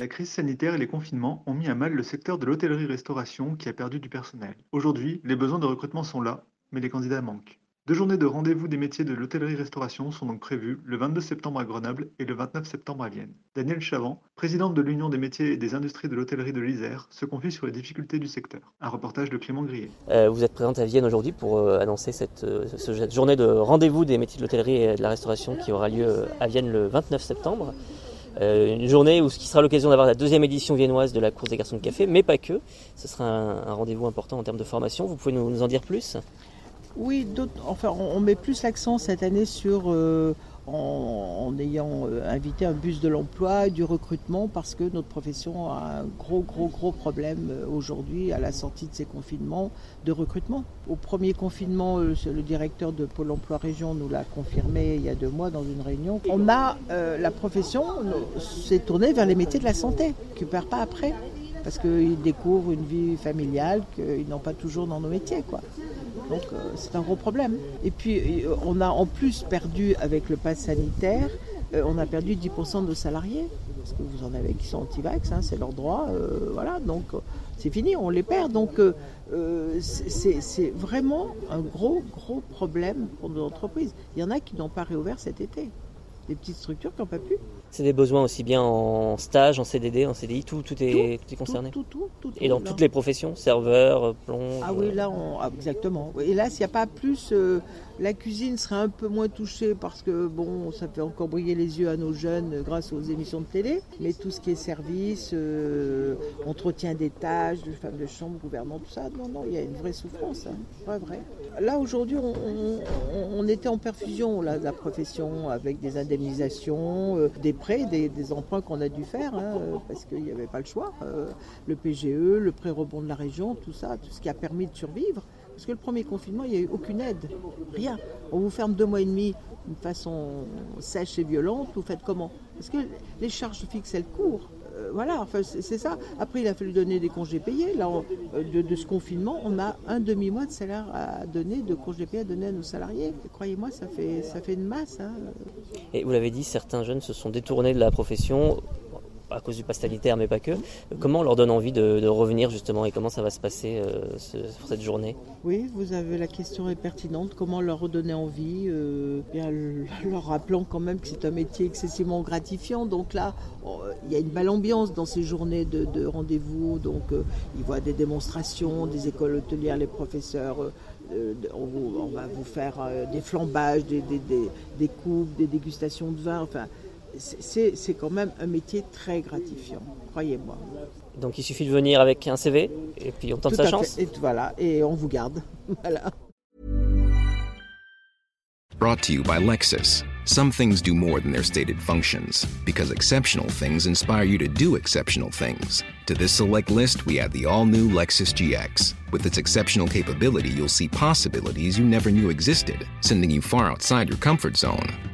La crise sanitaire et les confinements ont mis à mal le secteur de l'hôtellerie-restauration qui a perdu du personnel. Aujourd'hui, les besoins de recrutement sont là, mais les candidats manquent. Deux journées de rendez-vous des métiers de l'hôtellerie-restauration sont donc prévues le 22 septembre à Grenoble et le 29 septembre à Vienne. Danielle Chavant, présidente de l'Union des métiers et des industries de l'hôtellerie de l'Isère, se confie sur les difficultés du secteur. Un reportage de Clément Grillet. Euh, vous êtes présente à Vienne aujourd'hui pour euh, annoncer cette, euh, cette journée de rendez-vous des métiers de l'hôtellerie et de la restauration qui aura lieu à Vienne le 29 septembre. Euh, une journée où ce qui sera l'occasion d'avoir la deuxième édition viennoise de la course des garçons de café, mais pas que. Ce sera un, rendez-vous important en termes de formation. Vous pouvez nous, en dire plus? Oui, enfin, on, on, met plus l'accent cette année sur euh, en, en, ayant euh, invité un bus de l'emploi, du recrutement, parce que notre profession a un gros, gros, gros problème euh, aujourd'hui à la sortie de ces confinements de recrutement. Au premier confinement, euh, le directeur de Pôle emploi Région nous l'a confirmé il y a deux mois dans une réunion. On a euh, la profession s'est tournée vers les métiers de la santé, qui ne perd pas après, parce qu'ils découvrent une vie familiale qu'ils n'ont pas toujours dans nos métiers, quoi. Donc euh, c'est un gros problème. Et puis euh, on a en plus perdu avec le pass sanitaire, euh, on a perdu 10% de salariés. Parce que vous en avez qui sont anti-vax, hein, c'est leur droit. voilà, donc c'est fini, on les perd. Donc c'est vraiment un gros, gros problème pour nos entreprises. Il y en a qui n'ont pas réouvert cet été. Des petites structures qui n'ont pas pu. C'est des besoins aussi bien en stage, en CDD, en CDI, tout, tout, est, tout, tout est concerné. Tout, tout, tout, Et dans là. toutes les professions, serveur, plomb. Ah oui, là, on, ah, exactement. Et là, s'il n'y a pas plus, euh, la cuisine serait un peu moins touchée parce que bon, ça fait encore briller les yeux à nos jeunes grâce aux émissions de télé. Mais tout ce qui est service, euh, entretien des tâches, de femmes de chambre, gouvernant, tout ça, non, non, il y a une vraie souffrance, hein, pas vrai. Là, aujourd'hui, on, on, on, était en perfusion, là, de la profession, avec des indemnisations, euh, des des, emprunts qu'on a dû faire, hein, parce qu'il n'y avait pas le choix. Euh, le PGE, le prêt rebond de la région, tout ça, tout ce qui a permis de survivre. Parce que le premier confinement, il n'y a eu aucune aide, rien. On vous ferme deux mois et demi d'une façon sèche et violente, vous faites comment? Parce que les charges fixes, elles courent. Euh, voilà, enfin, c'est ça. Après, il a fallu donner des congés payés. Là, de, de, ce confinement, on a un demi-mois de salaire à donner, de congés payés à donner à nos salariés. Croyez-moi, ça fait, ça fait une masse. Hein. Et vous l'avez dit, certains jeunes se sont détournés de la profession à cause du pass mais pas que. Comment on leur donne envie de, revenir justement et comment ça va se passer euh, cette journée? Oui, vous avez la question est pertinente. Comment leur redonner envie euh, Leur rappelant quand même que c'est un métier excessivement gratifiant. Donc là, oh, il y a une belle ambiance dans ces journées de, de rendez-vous. Donc euh, ils voient des démonstrations, des écoles hôtelières, les professeurs. On, va vous faire des flambages, des, des coupes, des dégustations de vin. Enfin, c'est quand même un métier très gratifiant, croyez-moi. Donc il suffit de venir avec un CV et puis on tente Tout sa chance. Fait. Et voilà, et on vous garde. voilà. Brought to you by Lexus. Some things do more than their stated functions, because exceptional things inspire you to do exceptional things. To this select list, we add the all new Lexus GX. With its exceptional capability, you'll see possibilities you never knew existed, sending you far outside your comfort zone.